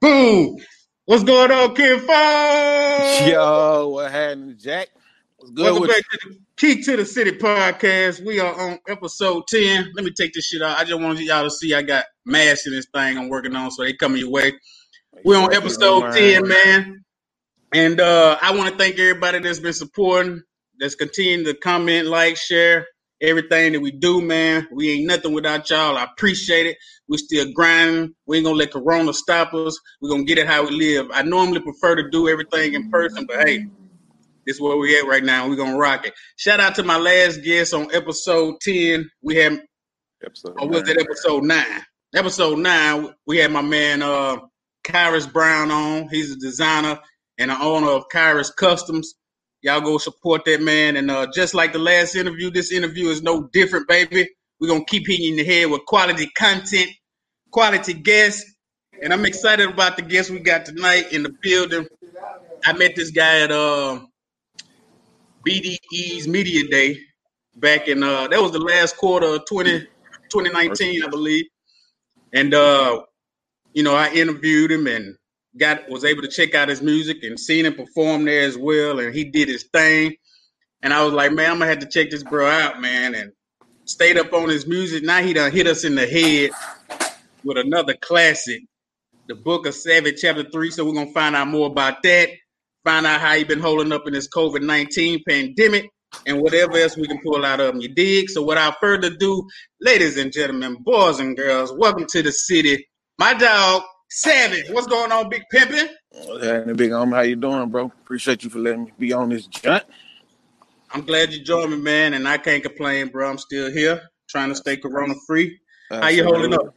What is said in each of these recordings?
Boom! What's going on, kinfolk? Yo, what happening, Jack? What's good Welcome with back to the Key to the City podcast. We are on episode 10. Let me take this shit out. I just wanted y'all to see I got mass in this thing I'm working on, so they coming your way. We're on episode 10, man. And uh, I want to thank everybody that's been supporting, that's continuing to comment, like, share everything that we do, man. We ain't nothing without y'all. I appreciate it. We still grinding. We ain't gonna let Corona stop us. We're gonna get it how we live. I normally prefer to do everything in person, but hey, this is where we at right now. We're gonna rock it. Shout out to my last guest on episode 10. We had Episode or was nine. it episode nine? Episode nine, we had my man uh Kyrus Brown on. He's a designer and the owner of Kyrus Customs. Y'all go support that man. And uh just like the last interview, this interview is no different, baby. We're gonna keep hitting you in the head with quality content, quality guests. And I'm excited about the guests we got tonight in the building. I met this guy at uh, BDE's Media Day back in uh that was the last quarter of 20, 2019, I believe. And uh, you know, I interviewed him and got was able to check out his music and seen him perform there as well. And he did his thing. And I was like, man, I'm gonna have to check this bro out, man. And stayed up on his music. Now he done hit us in the head with another classic, the Book of Savvy, Chapter Three. So we're gonna find out more about that. Find out how he been holding up in this COVID nineteen pandemic and whatever else we can pull out of him. You dig? So without further ado, ladies and gentlemen, boys and girls, welcome to the city. My dog, Savvy. What's going on, Big Pimpin'? Happening, big homie? How you doing, bro? Appreciate you for letting me be on this junk. I'm glad you joined me, man, and I can't complain, bro. I'm still here, trying to stay corona free. How you holding up?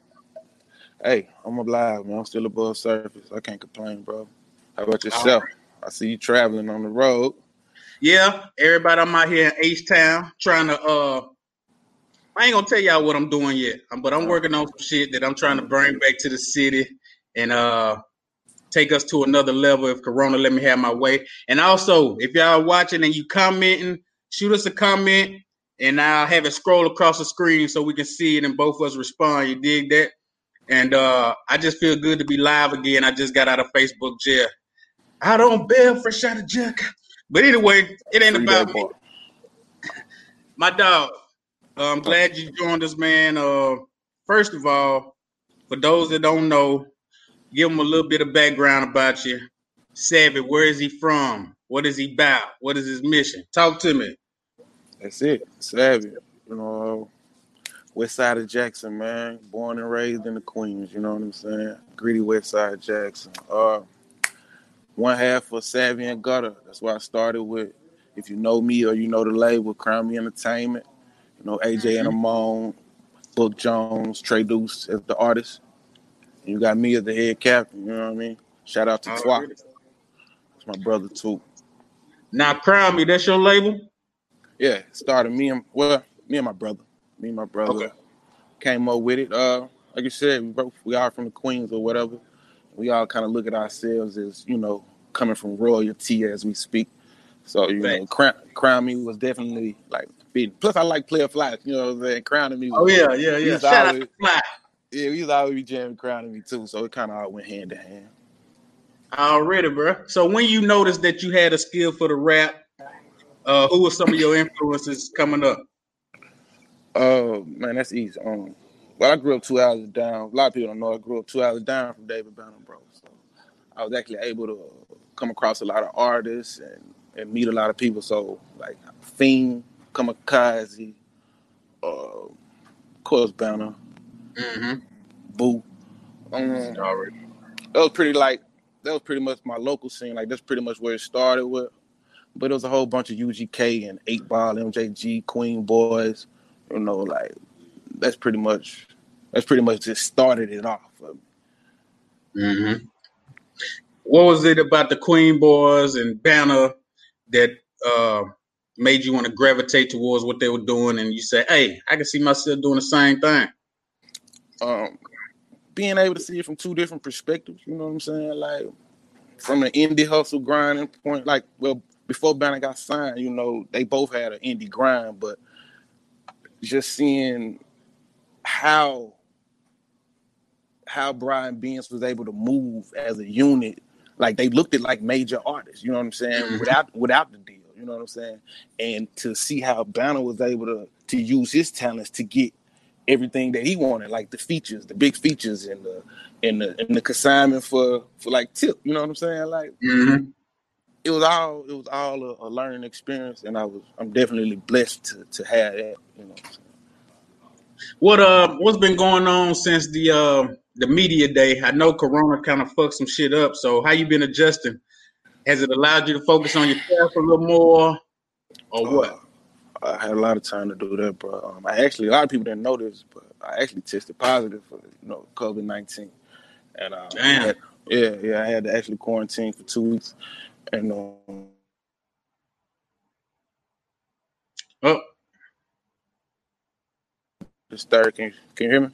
Hey, I'm alive, man. I'm still above surface. I can't complain, bro. How about yourself? I see you traveling on the road. Yeah, everybody, I'm out here in H Town trying to. uh I ain't gonna tell y'all what I'm doing yet, but I'm working on some shit that I'm trying to bring back to the city and uh take us to another level if Corona let me have my way. And also, if y'all watching and you commenting, shoot us a comment, and I'll have it scroll across the screen so we can see it and both of us respond. You dig that? And uh I just feel good to be live again. I just got out of Facebook jail. I don't bail for out of jail. But anyway, it ain't about me. My dog. Uh, I'm glad you joined us, man. Uh, first of all, for those that don't know, give them a little bit of background about you. Savvy, where is he from? What is he about? What is his mission? Talk to me. That's it. Savvy. You know, West Side of Jackson, man. Born and raised in the Queens. You know what I'm saying? Greedy West Side Jackson. Uh, one half of Savvy and Gutter. That's why I started with. If you know me or you know the label, Crown Me Entertainment. You know AJ and Amon, Book Jones, Trey Deuce as the artist. You got me as the head captain. You know what I mean? Shout out to Twa. Already. That's my brother too. Now, Crown Me, that's your label? Yeah, started me and well, me and my brother. Me and my brother Okay. came up with it. Uh, like you said, we both we are from the Queens or whatever. We all kind of look at ourselves as you know coming from royalty as we speak. So you know, Facts. crown, crown me was definitely like fitting. Plus, I like player fly. You know what I'm saying? Crowning me. Oh, yeah, yeah, yeah. Shout out always- to Fly. Yeah, we was always be jamming crowning me too. So it kind of all went hand to hand. Already, bro. So when you noticed that you had a skill for the rap, uh, who were some of your influences coming up? Oh man, that's easy. Um, well, I grew up two hours down. A lot of people don't know I grew up two hours down from David Banner, bro. So I was actually able to come across a lot of artists and, and meet a lot of people. So like Fiend, Kamikaze, uh, of course Banner, Mm-hmm. Boo. Um, Already. that was pretty like that was pretty much my local scene. Like that's pretty much where it started with. But it was a whole bunch of UGK and Eight Ball, MJG, Queen Boys. You know, like that's pretty much that's pretty much just started it off. for me. Mm-hmm. What was it about the Queen Boys and Banner that uh, made you want to gravitate towards what they were doing, and you say, "Hey, I can see myself doing the same thing." Um, being able to see it from two different perspectives. You know what I'm saying? Like from the indie hustle grinding point. Like well, before Banner got signed, you know, they both had an indie grind, but just seeing how how Brian Benz was able to move as a unit. Like they looked at like major artists, you know what I'm saying, Mhm. without without the deal, you know what I'm saying, and to see how Banner was able to to use his talents to get everything that he wanted, like the features, the big features, and the and the and the consignment for for like tip, you know what I'm saying, like Mhm. it was all it was all a, a learning experience, and I was I'm definitely blessed to to have that, you know. What I'm saying? What uh what's been going on since the uh the media day? I know Corona kind of fucked some shit up. So how you been adjusting? Has it allowed you to focus on yourself a little more, or what? Uh, I had a lot of time to do that, bro. Um, I actually a lot of people didn't know this, but I actually tested positive for you know COVID nineteen, and Damn. I had- yeah, yeah, I had to actually quarantine for two weeks, and um, Oh, this third, can can you hear me?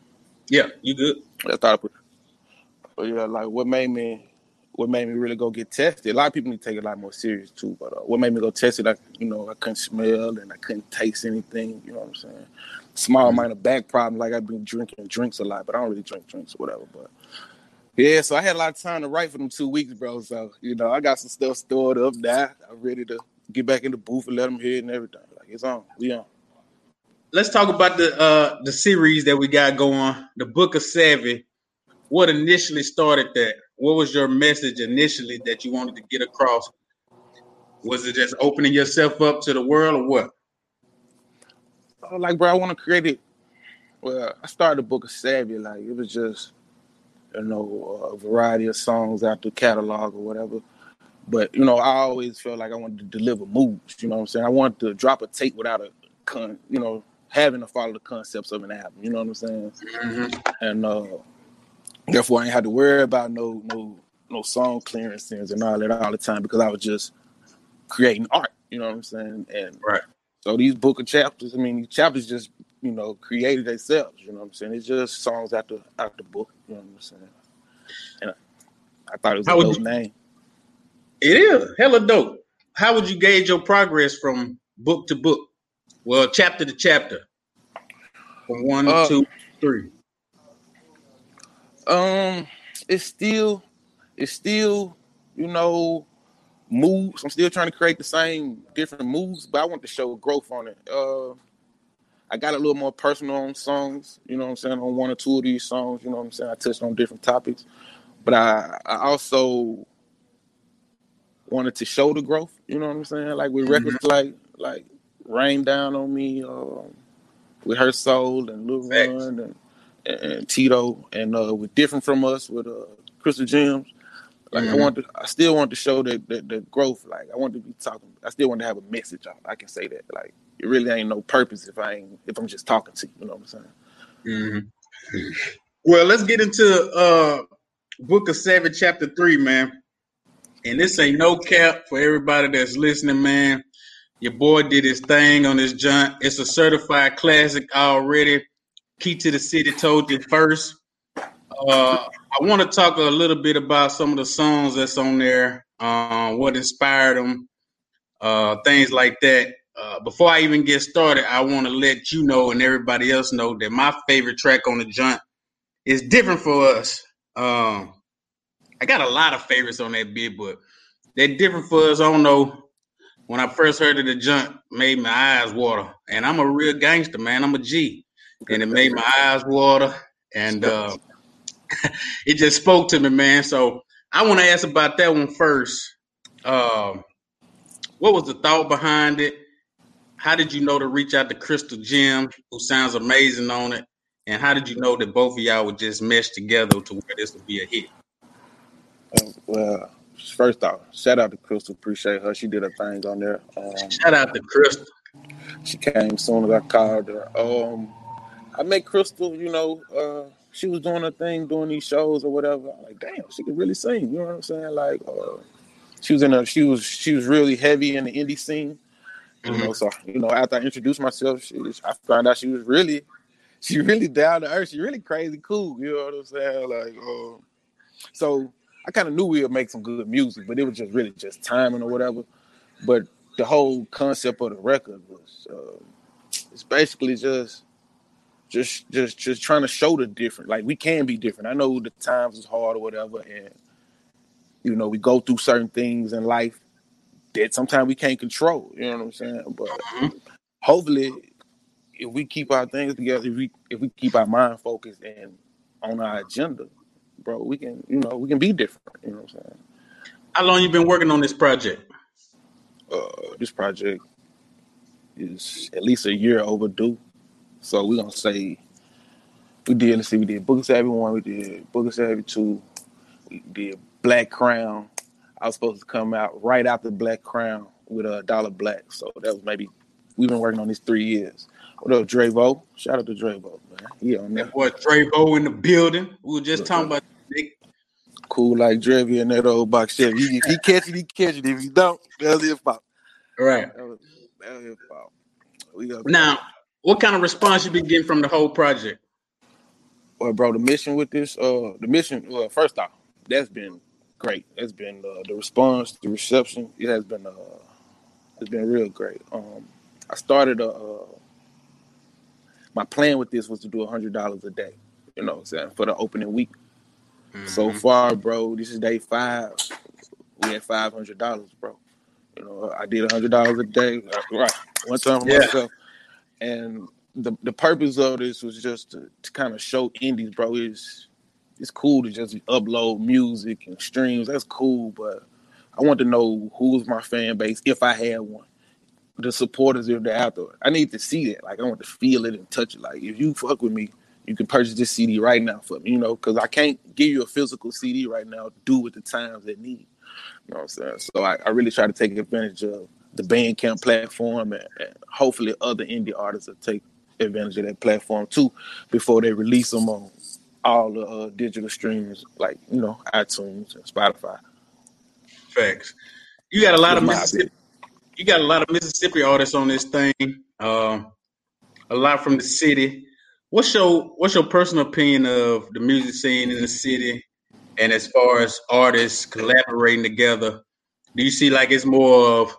yeah, you good? I thought I put, but yeah, like what made me, what made me really go get tested. A lot of people need to take it a lot more serious too. But uh, what made me go test it, I you know I couldn't smell and I couldn't taste anything. You know what I'm saying? Small Mhm. minor back problem. Like I've been drinking drinks a lot, but I don't really drink drinks or whatever. But yeah, so I had a lot of time to write for them two weeks, bro. So you know I got some stuff stored up now. I'm ready to get back in the booth and let them hear it and everything. Like it's on. We on. Let's talk about the uh the series that we got going, the Book of Savvy. What initially started that? What was your message initially that you wanted to get across? Was it just opening yourself up to the world, or what? Uh, like, bro, I want to create it. Well, I started the book of Savvy. Like, it was just, you know, a variety of songs out the catalog or whatever. But, you know, I always felt like I wanted to deliver moves. You know what I'm saying? I wanted to drop a tape without a, con, you know, having to follow the concepts of an album. You know what I'm saying? Mhm. And uh, therefore, I ain't had to worry about no, no, no song clearances and all that all the time because I was just creating art. You know what I'm saying? And Right. so these book of chapters, I mean, these chapters just you know created themselves. You know what I'm saying? It's just songs out the out the book. You know what I'm saying? And I, I thought it was How a dope you- name. It is hella dope. How would you gauge your progress from book to book? Well, chapter to chapter, from one, Uh, two, three. Um, it's still, it's still, you know, moves. I'm still trying to create the same different moves, but I want to show growth on it. Uh, I got a little more personal on songs. You know what I'm saying? On one or two of these songs, you know what I'm saying? I touched on different topics, but I, I also wanted to show the growth. You know what I'm saying? Like with records like like Rain Down on Me, um, with Her Soul and Lil. Run and, and, Tito, and uh, with Different from Us with uh, Crystal Gems. Like I Mhm. want to, I still want to show the, the the growth. Like I want to be talking. I still want to have a message on. I can say that. Like it really ain't no purpose if I ain't if I'm just talking to you. You know what I'm saying? Mhm. Well, let's get into uh Book of Savvy, chapter three, man. And this ain't no cap for everybody that's listening, man. Your boy did his thing on this junk. It's a certified classic already. Key to the City told you first. Uh, I want to talk a little bit about some of the songs that's on there, uh, what inspired them, uh, things like that. Uh, before I even get started, I want to let you know and everybody else know that my favorite track on the joint is different for us. Um, I got a lot of favorites on that bit, but they're different for us. I don't know. When I first heard of the joint, made my eyes water, and I'm a real gangster, man. I'm a G, and it made my eyes water, and uh, it just spoke to me, man. So I want to ask about that one first. Um, what was the thought behind it? How did you know to reach out to Crystal Jim, who sounds amazing on it? And how did you know that both of y'all would just mesh together to where this would be a hit? Um, well, first off, shout out to Crystal. Appreciate her. She did her thing on there. Um, Shout out to Crystal. she came soon as I called her. Um, I met Crystal. You know, uh, she was doing her thing, doing these shows or whatever. I'm like, damn, she could really sing. You know what I'm saying? Like, uh, she was in a, she was, she was really heavy in the indie scene. You know, so you know, after I introduced myself, she, I found out she was really, she really down to earth. She really crazy cool. You know what I'm saying? Like, um, so I kind of knew we would make some good music, but it was just really just timing or whatever. But the whole concept of the record was, uh, it's basically just just just just trying to show the different. Like we can be different. I know the times is hard or whatever, and you know we go through certain things in life that sometimes we can't control. You know what I'm saying? But mm-hmm. hopefully, if we keep our things together, if we if we keep our mind focused and on our agenda, bro, we can you know we can be different. You know what I'm saying? How long you been working on this project? Uh, this project is at least a year overdue. So we're gonna say we did. Let's see, we did Book of Savvy one, we did Book of Savvy two, we did Black Crown. I was supposed to come out right after Black Crown with a Dollar Black. So that was maybe we've been working on these three years. What up, Drevo? Shout out to Drevo, man. Yeah, on that. boy Drevo in the building. We were just Look, talking about Cool like Drevi in that old box Chevy. He, he catch it, he catch it. If he don't, that's his fault. Right. That was, that was his fault. We got now, what kind of response you been getting from the whole project? Well, bro, the mission with this, uh, the mission. Well, first off, that's been great. That's been uh, the response, the reception. It has been, uh, it's been real great. Um, I started a. Uh, my plan with this was to do a hundred dollars a day. You know, what I'm saying for the opening week. Mm-hmm. So far, bro, this is day five. We had five hundred dollars, bro. You know, I did a hundred dollars a day, right? One time for yeah. myself, and the the purpose of this was just to, to kind of show indies, bro. Is it's cool to just upload music and streams. That's cool, but I want to know who's my fan base if I had one. The supporters if they're out there. I need to see that. Like I want to feel it and touch it. Like if you fuck with me, you can purchase this CD right now for me. You know, because I can't give you a physical CD right now. Do with the times that need. You know what I'm saying? So I, I really try to take advantage of the Bandcamp platform and, and hopefully other indie artists will take advantage of that platform too before they release them on all the uh, digital streams like you know iTunes and Spotify. Facts. You got a lot of Mississippi. You got a lot of Mississippi artists on this thing. Um, a lot from the city. What's your What's your personal opinion of the music scene in the city, and as far as artists collaborating together? Do you see like it's more of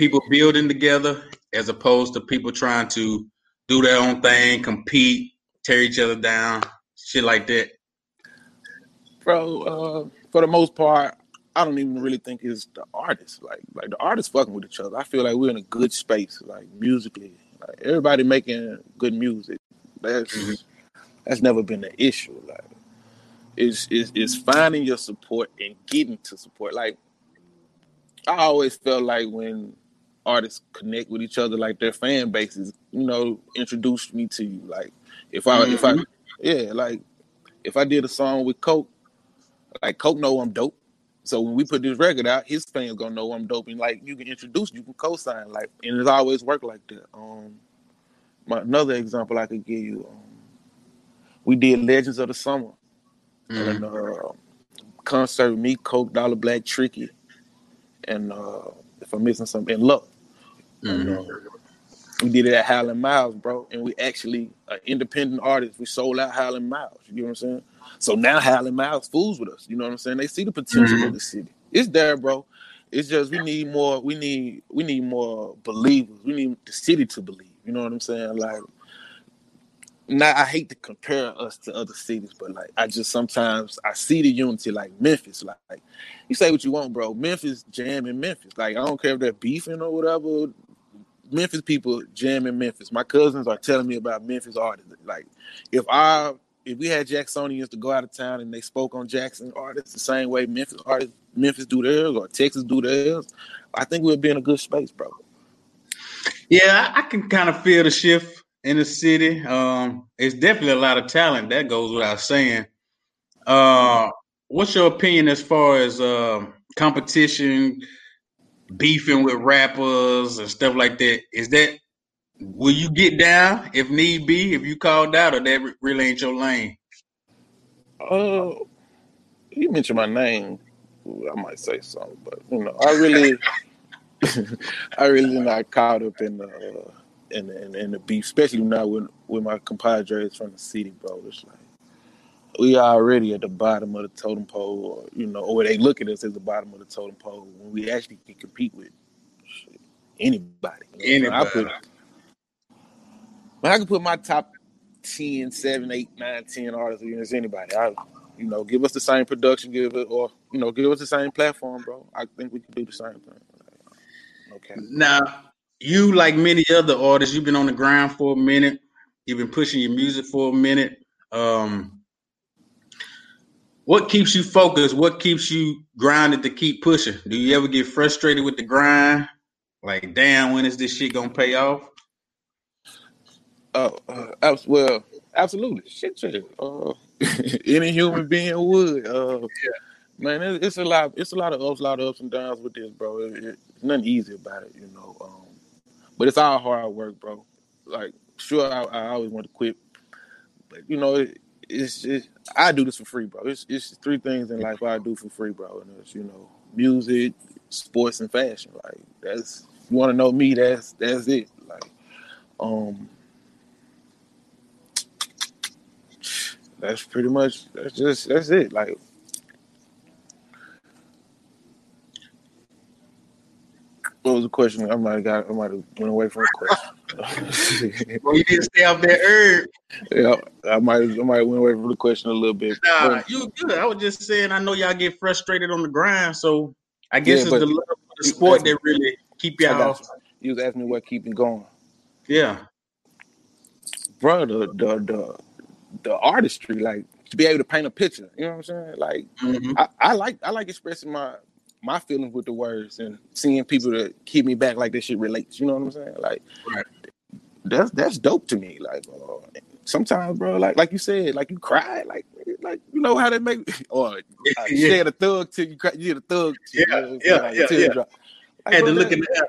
people building together as opposed to people trying to do their own thing, compete, tear each other down, shit like that? Bro, uh, for the most part, I don't even really think it's the artists. Like, like the artists fucking with each other. I feel like we're in a good space, like musically. Like everybody making good music. That's mm-hmm. that's never been an issue. Like, it's, it's it's finding your support and getting to support. Like, I always felt like when artists connect with each other, like their fan bases, you know, introduced me to you. Like, if I mm-hmm. if I yeah, like if I did a song with Coke, like Coke know I'm dope. So when we put this record out, his fans gonna know I'm dope, and like you can introduce, you can co-sign, like, and it's always worked like that. Um, my, another example I could give you, um, we did Legends of the Summer, mm-hmm. and uh, concert with me, Coke, Dollar Black, Tricky, and uh, if I'm missing something, and Luck. Mm-hmm. Uh, we did it at Hal & Mal's, bro, and we actually an independent artist. We sold out Hal & Mal's. You know what I'm saying? So now Hal & Mal's fools with us. You know what I'm saying? They see the potential mm-hmm. of the city. It's there, bro. It's just we need more. We need we need more believers. We need the city to believe. You know what I'm saying? Like, now I hate to compare us to other cities, but like I just sometimes I see the unity like Memphis. Like, like you say what you want, bro. Memphis jam in Memphis. Like I don't care if they're beefing or whatever. Memphis people jam in Memphis. My cousins are telling me about Memphis artists. Like if I if we had Jacksonians to go out of town and they spoke on Jackson artists the same way Memphis artists Memphis do theirs or Texas do theirs, I think we'd be in a good space, bro. Yeah, I can kind of feel the shift in the city. Um, it's definitely a lot of talent that goes without saying. Uh, what's your opinion as far as uh, competition, beefing with rappers and stuff like that? Is that will you get down if need be if you called out, or that really ain't your lane? Uh, you mentioned my name. I might say something, but you know, I really. I really not caught up in the uh, in, in, in the beef, especially now with with my compadres from the city, bro. It's like we are already at the bottom of the totem pole, or, you know, or they look at us as the bottom of the totem pole when we actually can compete with anybody. Anybody. I, put, I can put my top 10, 7, 8, 9, 10 artists against anybody. I, you know, give us the same production, give it, or you know, give us the same platform, bro. I think we can do the same thing. Okay. Now, you like many other artists, you've been on the ground for a minute. You've been pushing your music for a minute. Um, what keeps you focused? What keeps you grounded to keep pushing? Do you ever get frustrated with the grind? Like, damn, when is this shit gonna pay off? Uh, uh well, absolutely. Shit, shit. Uh, any human being would. Uh, yeah. Man, it, it's a lot. It's a lot of ups, a lot of ups and downs with this, bro. It, it, nothing easy about it, you know. Um, but it's all hard work, bro. Like, sure, I, I always want to quit, but you know, it, it's just I do this for free, bro. It's it's three things in life I do for free, bro, and it's you know, music, sports, and fashion. Like that's you want to know me, that's that's it. Like, um, that's pretty much that's just that's it. Like What was the question? I might have got. I might have went away from the question. well, you didn't stay up there early. Yeah, I might. I might went away from the question a little bit. Nah, but, you good. I was just saying. I know y'all get frustrated on the grind, so I guess yeah, it's the love of the sport that really keep y'all. You. you was asking me what keep me going. Yeah, bro. The the the the artistry, like to be able to paint a picture. You know what I'm saying? Like mm-hmm. I, I like I like expressing my my feelings with the words and seeing people to keep me back like this shit relates. You know what I'm saying? Like right. That's that's dope to me. Like uh, sometimes, bro, like like you said, like you cry, like like you know how they make or uh, yeah. shed a thug till you cry, you get a thug. Yeah, you know yeah, like, yeah, yeah. Like, Had bro, to look in the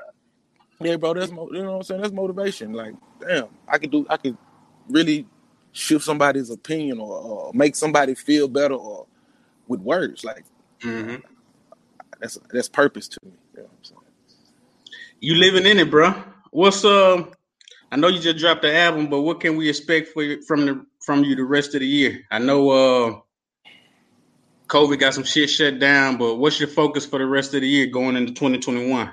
Yeah, bro, that's you know what I'm saying. That's motivation. Like, damn, I could do, I could really shift somebody's opinion or, or make somebody feel better or with words. Like, mm-hmm. That's that's purpose to me. You, know you living in it, bro. What's uh? I know you just dropped the album, but what can we expect for you, from the from you the rest of the year? I know uh, COVID got some shit shut down, but what's your focus for the rest of the year going into 2021?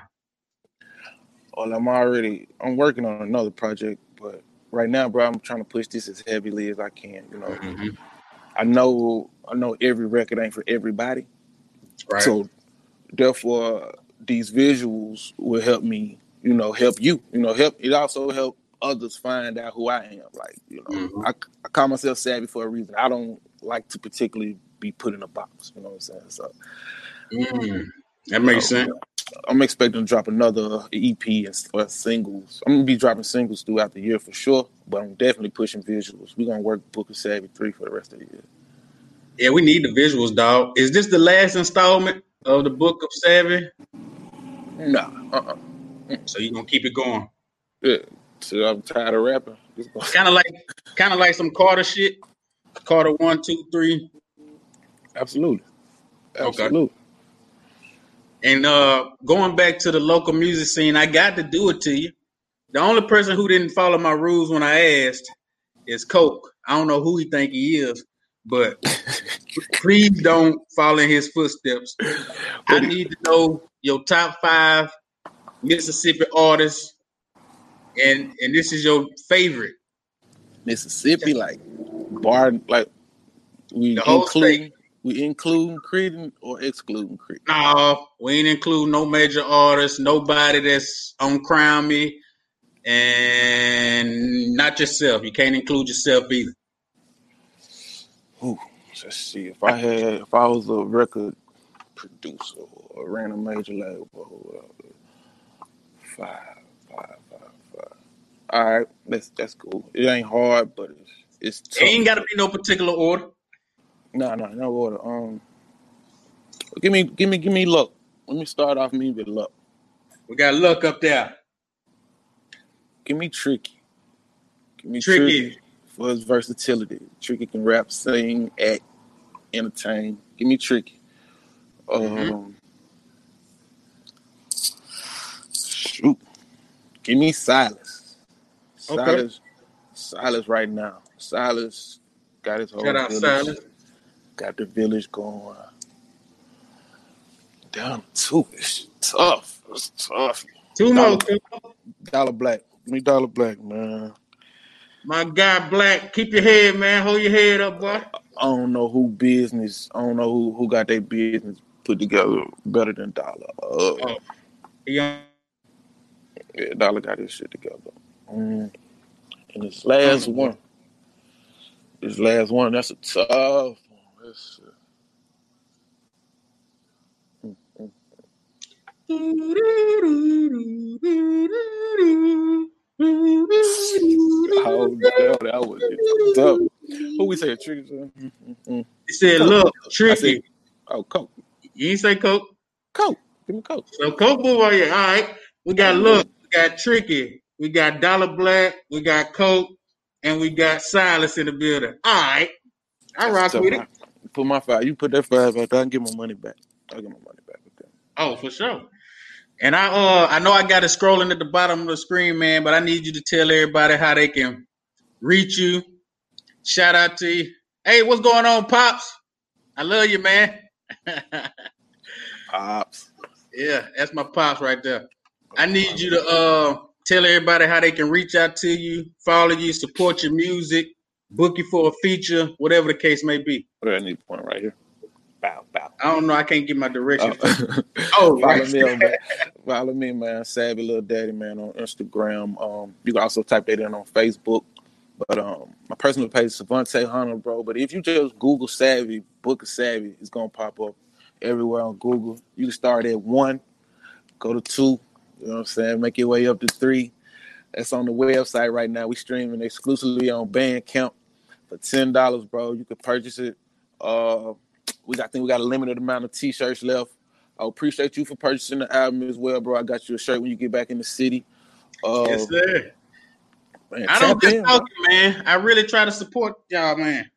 Well, I'm already I'm working on another project, but right now, bro, I'm trying to push this as heavily as I can. You know, mm-hmm. I know I know every record ain't for everybody, right. so therefore these visuals will help me you know help you you know help it also help others find out who i am like you know mm-hmm. I, I call myself savvy for a reason i don't like to particularly be put in a box you know what i'm saying so mm. that makes know, sense i'm expecting to drop another ep and or singles i'm gonna be dropping singles throughout the year for sure but i'm definitely pushing visuals we're gonna work book of savvy 3 for the rest of the year yeah we need the visuals dog is this the last installment of the Book of Savvy? No. Uh-uh. So you gonna keep it going? Yeah. So I'm tired of rapping. Kind of like, kind of like some Carter shit. Carter one, two, three. Absolutely. Absolutely. Okay. And uh, going back to the local music scene, I got to do it to you. The only person who didn't follow my rules when I asked is Coke. I don't know who he think he is, but please don't follow in his footsteps. I need to know your top five Mississippi artists, and and this is your favorite Mississippi, like bar, like we include we include Creed or exclude Creed. No, we ain't include no major artists, nobody that's on Crown Me, and not yourself. You can't include yourself either. Ooh, let's see. If I had, if I was a record producer or ran a major label, five. All right, that's that's cool. It ain't hard, but it's it's. Tough. It ain't got to be no particular order. No, no, no order. Um, give me, give me, give me luck. Let me start off me with luck. We got luck up there. Give me tricky. Give me tricky. tricky for his versatility. Tricky can rap, sing, act, entertain. Give me Tricky. Mm-hmm. Um, shoot. Give me Silas. Okay. Silas. Silas right now. Silas got his whole Shout out Silas. Got the village going. Down two. It's tough. It's tough. Two more. Dollar Black. Give me Dollar Black, man. My guy Black, keep your head, man. Hold your head up, boy. I don't know who business. I don't know who, who got their business put together better than Dollar. Uh, Oh. Yeah. yeah, Dollar got his shit together. Mm. And this last Mhm. one, this last one, that's a tough one. That's, uh, mm, mm. Oh, no, that was tough. Who we say tricky? Mm, mm, mm. He said, Coke. "Look, I tricky." said, oh, Coke, You ain't say Coke. Coke, give me Coke. So Coke boy, yeah. All right. We got look, we got Tricky, we got Dollar Black, we got Coke, and we got Silas in the building. All right. I rock with it. Put my five. You put that five back. I can get my money back. I'll get my money back with that. Oh, for sure. And I uh I know I got it scrolling at the bottom of the screen, man, but I need you to tell everybody how they can reach you. Shout out to you. Hey, what's going on, Pops? I love you, man. Pops. yeah, that's my pops right there. I need you to uh tell everybody how they can reach out to you, follow you, support your music, book you for a feature, whatever the case may be. What do I need to point right here? Bow, bow. I don't know, I can't get my directions. Oh, Oh, follow right. me on man. Follow me, man. Savvy little daddy, man, on Instagram. Um, you can also type that in on Facebook. But um, my personal page is Savante Hunter, bro. But if you just Google Savvy, Book of Savvy, it's gonna pop up everywhere on Google. You can start at one, go to two. You know what I'm saying? Make your way up to three. That's on the website right now. We streaming exclusively on Bandcamp for ten dollars, bro. You can purchase it. Uh, we got, I think we got a limited amount of t-shirts left. I appreciate you for purchasing the album as well, bro. I got you a shirt when you get back in the city. Uh, Yes, sir. man, I don't just talk it, man. I really try to support y'all, man.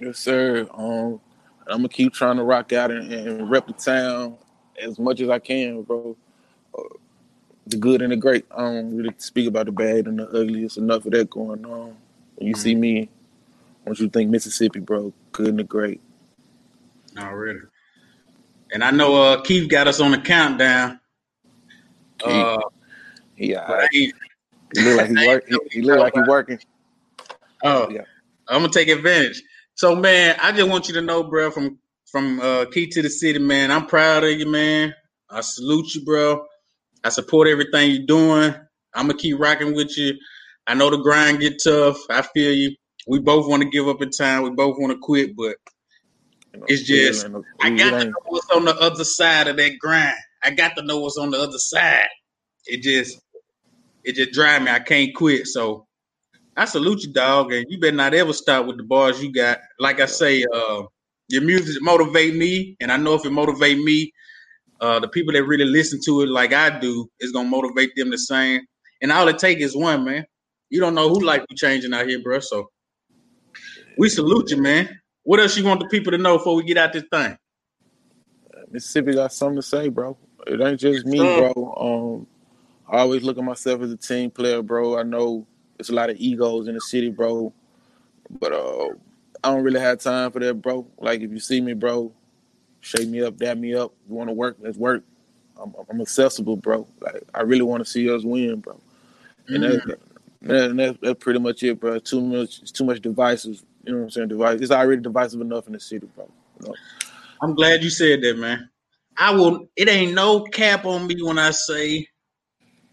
Yes, sir. Um, I'm gonna keep trying to rock out and, and rep the town as much as I can, bro. Uh, the good and the great. I don't really speak about the bad and the ugly. It's enough of that going on. When you see me, once you think Mississippi, bro, good and the great. Already. And I know uh Keith got us on the countdown. Keith, Uh, yeah, he look like he work. He, he look like he working. oh, Yeah. I'm gonna take advantage. So, man, I just want you to know, bro, from from uh, Key to the City, man. I'm proud of you, man. I salute you, bro. I support everything you're doing. I'm gonna keep rocking with you. I know the grind get tough. I feel you. We both want to give up in time. We both want to quit, but It's just- I got to know what's on the other side of that grind. I got to know what's on the other side. It just, it just drive me. I can't quit. So I salute you, dog, and you better not ever stop with the bars you got. Like I say, uh, your music motivate me, and I know if it motivate me, uh, the people that really listen to it like I do is gonna motivate them the same. And all it take is one, man. You don't know who life be changing out here, bro. So we salute you, man. What else you want the people to know before we get out this thing? Mississippi got something to say, bro. It ain't just me, bro. Um, I always look at myself as a team player, bro. I know it's a lot of egos in the city, bro. But uh, I don't really have time for that, bro. Like if you see me, bro, shake me up, dap me up. You want to work? Let's work. I'm, I'm accessible, bro. Like I really want to see us win, bro. And Mm. that, that, that, that's pretty much it, bro. Too much, it's too much devices. You know what I'm saying? Device. It's already divisive enough in the city, bro. You know? I'm glad you said that, man. I will. It ain't no cap on me when I say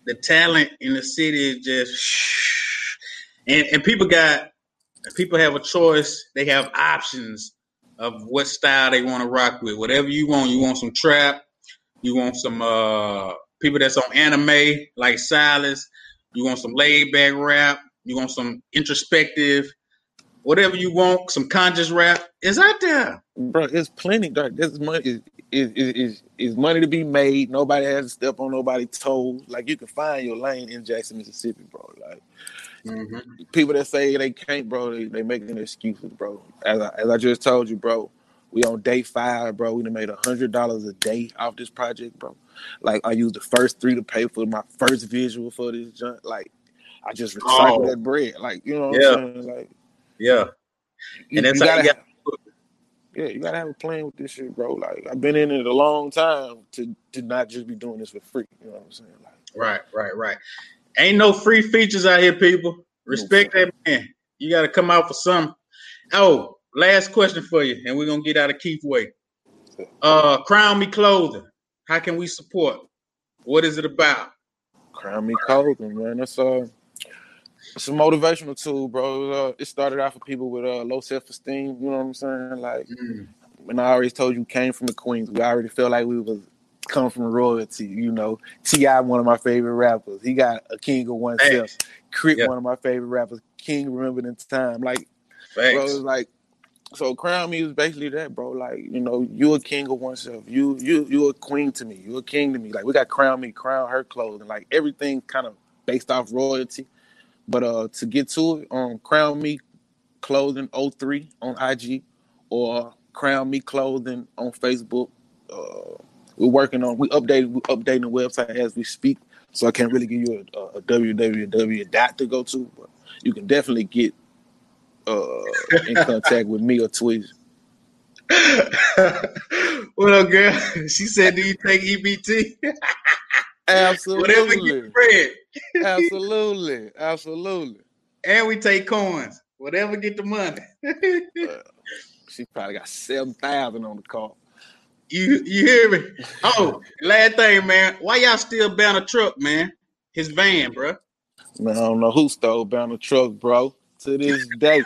the talent in the city is just, and and people got people have a choice. They have options of what style they want to rock with. Whatever you want. You want some trap. You want some uh people that's on anime like Silas. You want some laid back rap. You want some introspective. Whatever you want, some conscious rap is out there. bro. It's plenty. Dog. This money. Is is is money to be made. Nobody has to step on nobody's toes. Like you can find your lane in Jackson, Mississippi, bro. Like mm-hmm. people that say they can't, bro, they, they making excuses, bro. As I, as I just told you, bro, we on day five, bro. We done made a hundred dollars a day off this project, bro. Like I used the first three to pay for my first visual for this junk. Like I just recycled Oh. that bread. Like you know what Yeah. I'm saying? Like Yeah. you, And that's you how you gotta got- yeah, you gotta have a plan with this shit, bro. Like I've been in it a long time to to not just be doing this for free. You know what I'm saying? Like Right, right, right. Ain't no free features out here, people. Respect that man. You got to come out for some. Oh, last question for you, and we're gonna get out of Keith way. Uh, Crown Me Clothing. How can we support? What is it about? Crown Me Clothing, man. That's uh, it's a motivational tool, bro. Uh, it started out for people with uh, low self esteem. You know what I'm saying? Like, mm. when I already told you, came from the Queens. We already felt like we was come from royalty. You know, T.I., one of my favorite rappers. He got a king of oneself. Crit, yep. one of my favorite rappers. King remembered in time. Like, Thanks. bro, it's like so crown me is basically that, bro. Like, you know, you a king of oneself. You you you a queen to me. You a king to me. Like we got crown me, crown her clothing. Like everything kind of based off royalty. But uh to get to it, um crown me clothing 03 on IG or crown me clothing on Facebook. Uh we're working on we updated we updating the website as we speak. So I can't really give you a, a www dot to go to, but you can definitely get uh, in contact with me or Tweez. what up, girl? She said, "Do you take EBT?" Absolutely. Whatever get Fred. Absolutely, absolutely. And we take coins. Whatever get the money. uh, she probably got seven thousand on the car. You you hear me? Oh, last thing, man. Why y'all still bound a truck, man? His van, bro. Man, I don't know who stole bound a truck, bro to this day.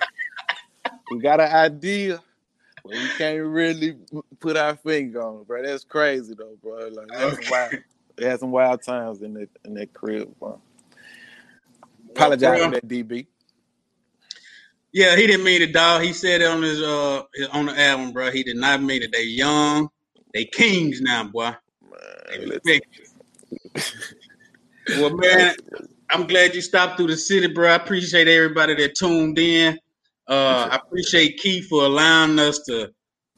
we got an idea, but we can't really put our finger on it, bro. That's crazy though, bro. Like that's okay. wild. It had some wild times in that in that crib, bro. Apologize well, that DB. Yeah, he didn't mean it, dog. He said it on his uh on the album, bro. He did not mean it. They young, they kings now, boy. Man, they well, man, I'm glad you stopped through the city, bro. I appreciate everybody that tuned in. Uh, I appreciate Keith for allowing us to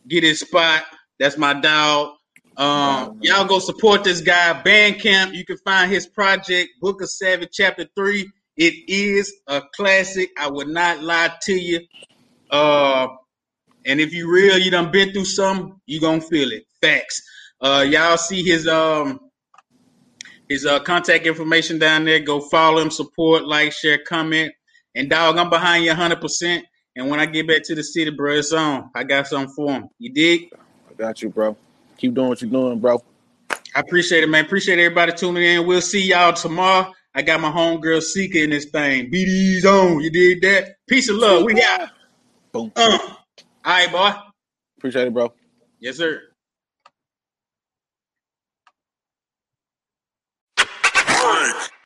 get his spot. That's my dog. Um, y'all go support this guy, Bandcamp. You can find his project, Book of Savvy, Chapter 3. It is a classic. I would not lie to you. Uh, and if you real, you done been through something, you gonna feel it. Facts. Uh, y'all see his um his uh, contact information down there. Go follow him, support, like, share, comment. And dog, I'm behind you 100%. And when I get back to the city, bro, it's on. I got something for him. You dig? I got you, bro. Keep doing what you're doing, bro. I appreciate it, man. Appreciate everybody tuning in. We'll see y'all tomorrow. I got my homegirl Seeker in this thing. BD's on. You did that? Peace and love. We got. Boom. Uh. All right, boy. Appreciate it, bro. Yes, sir.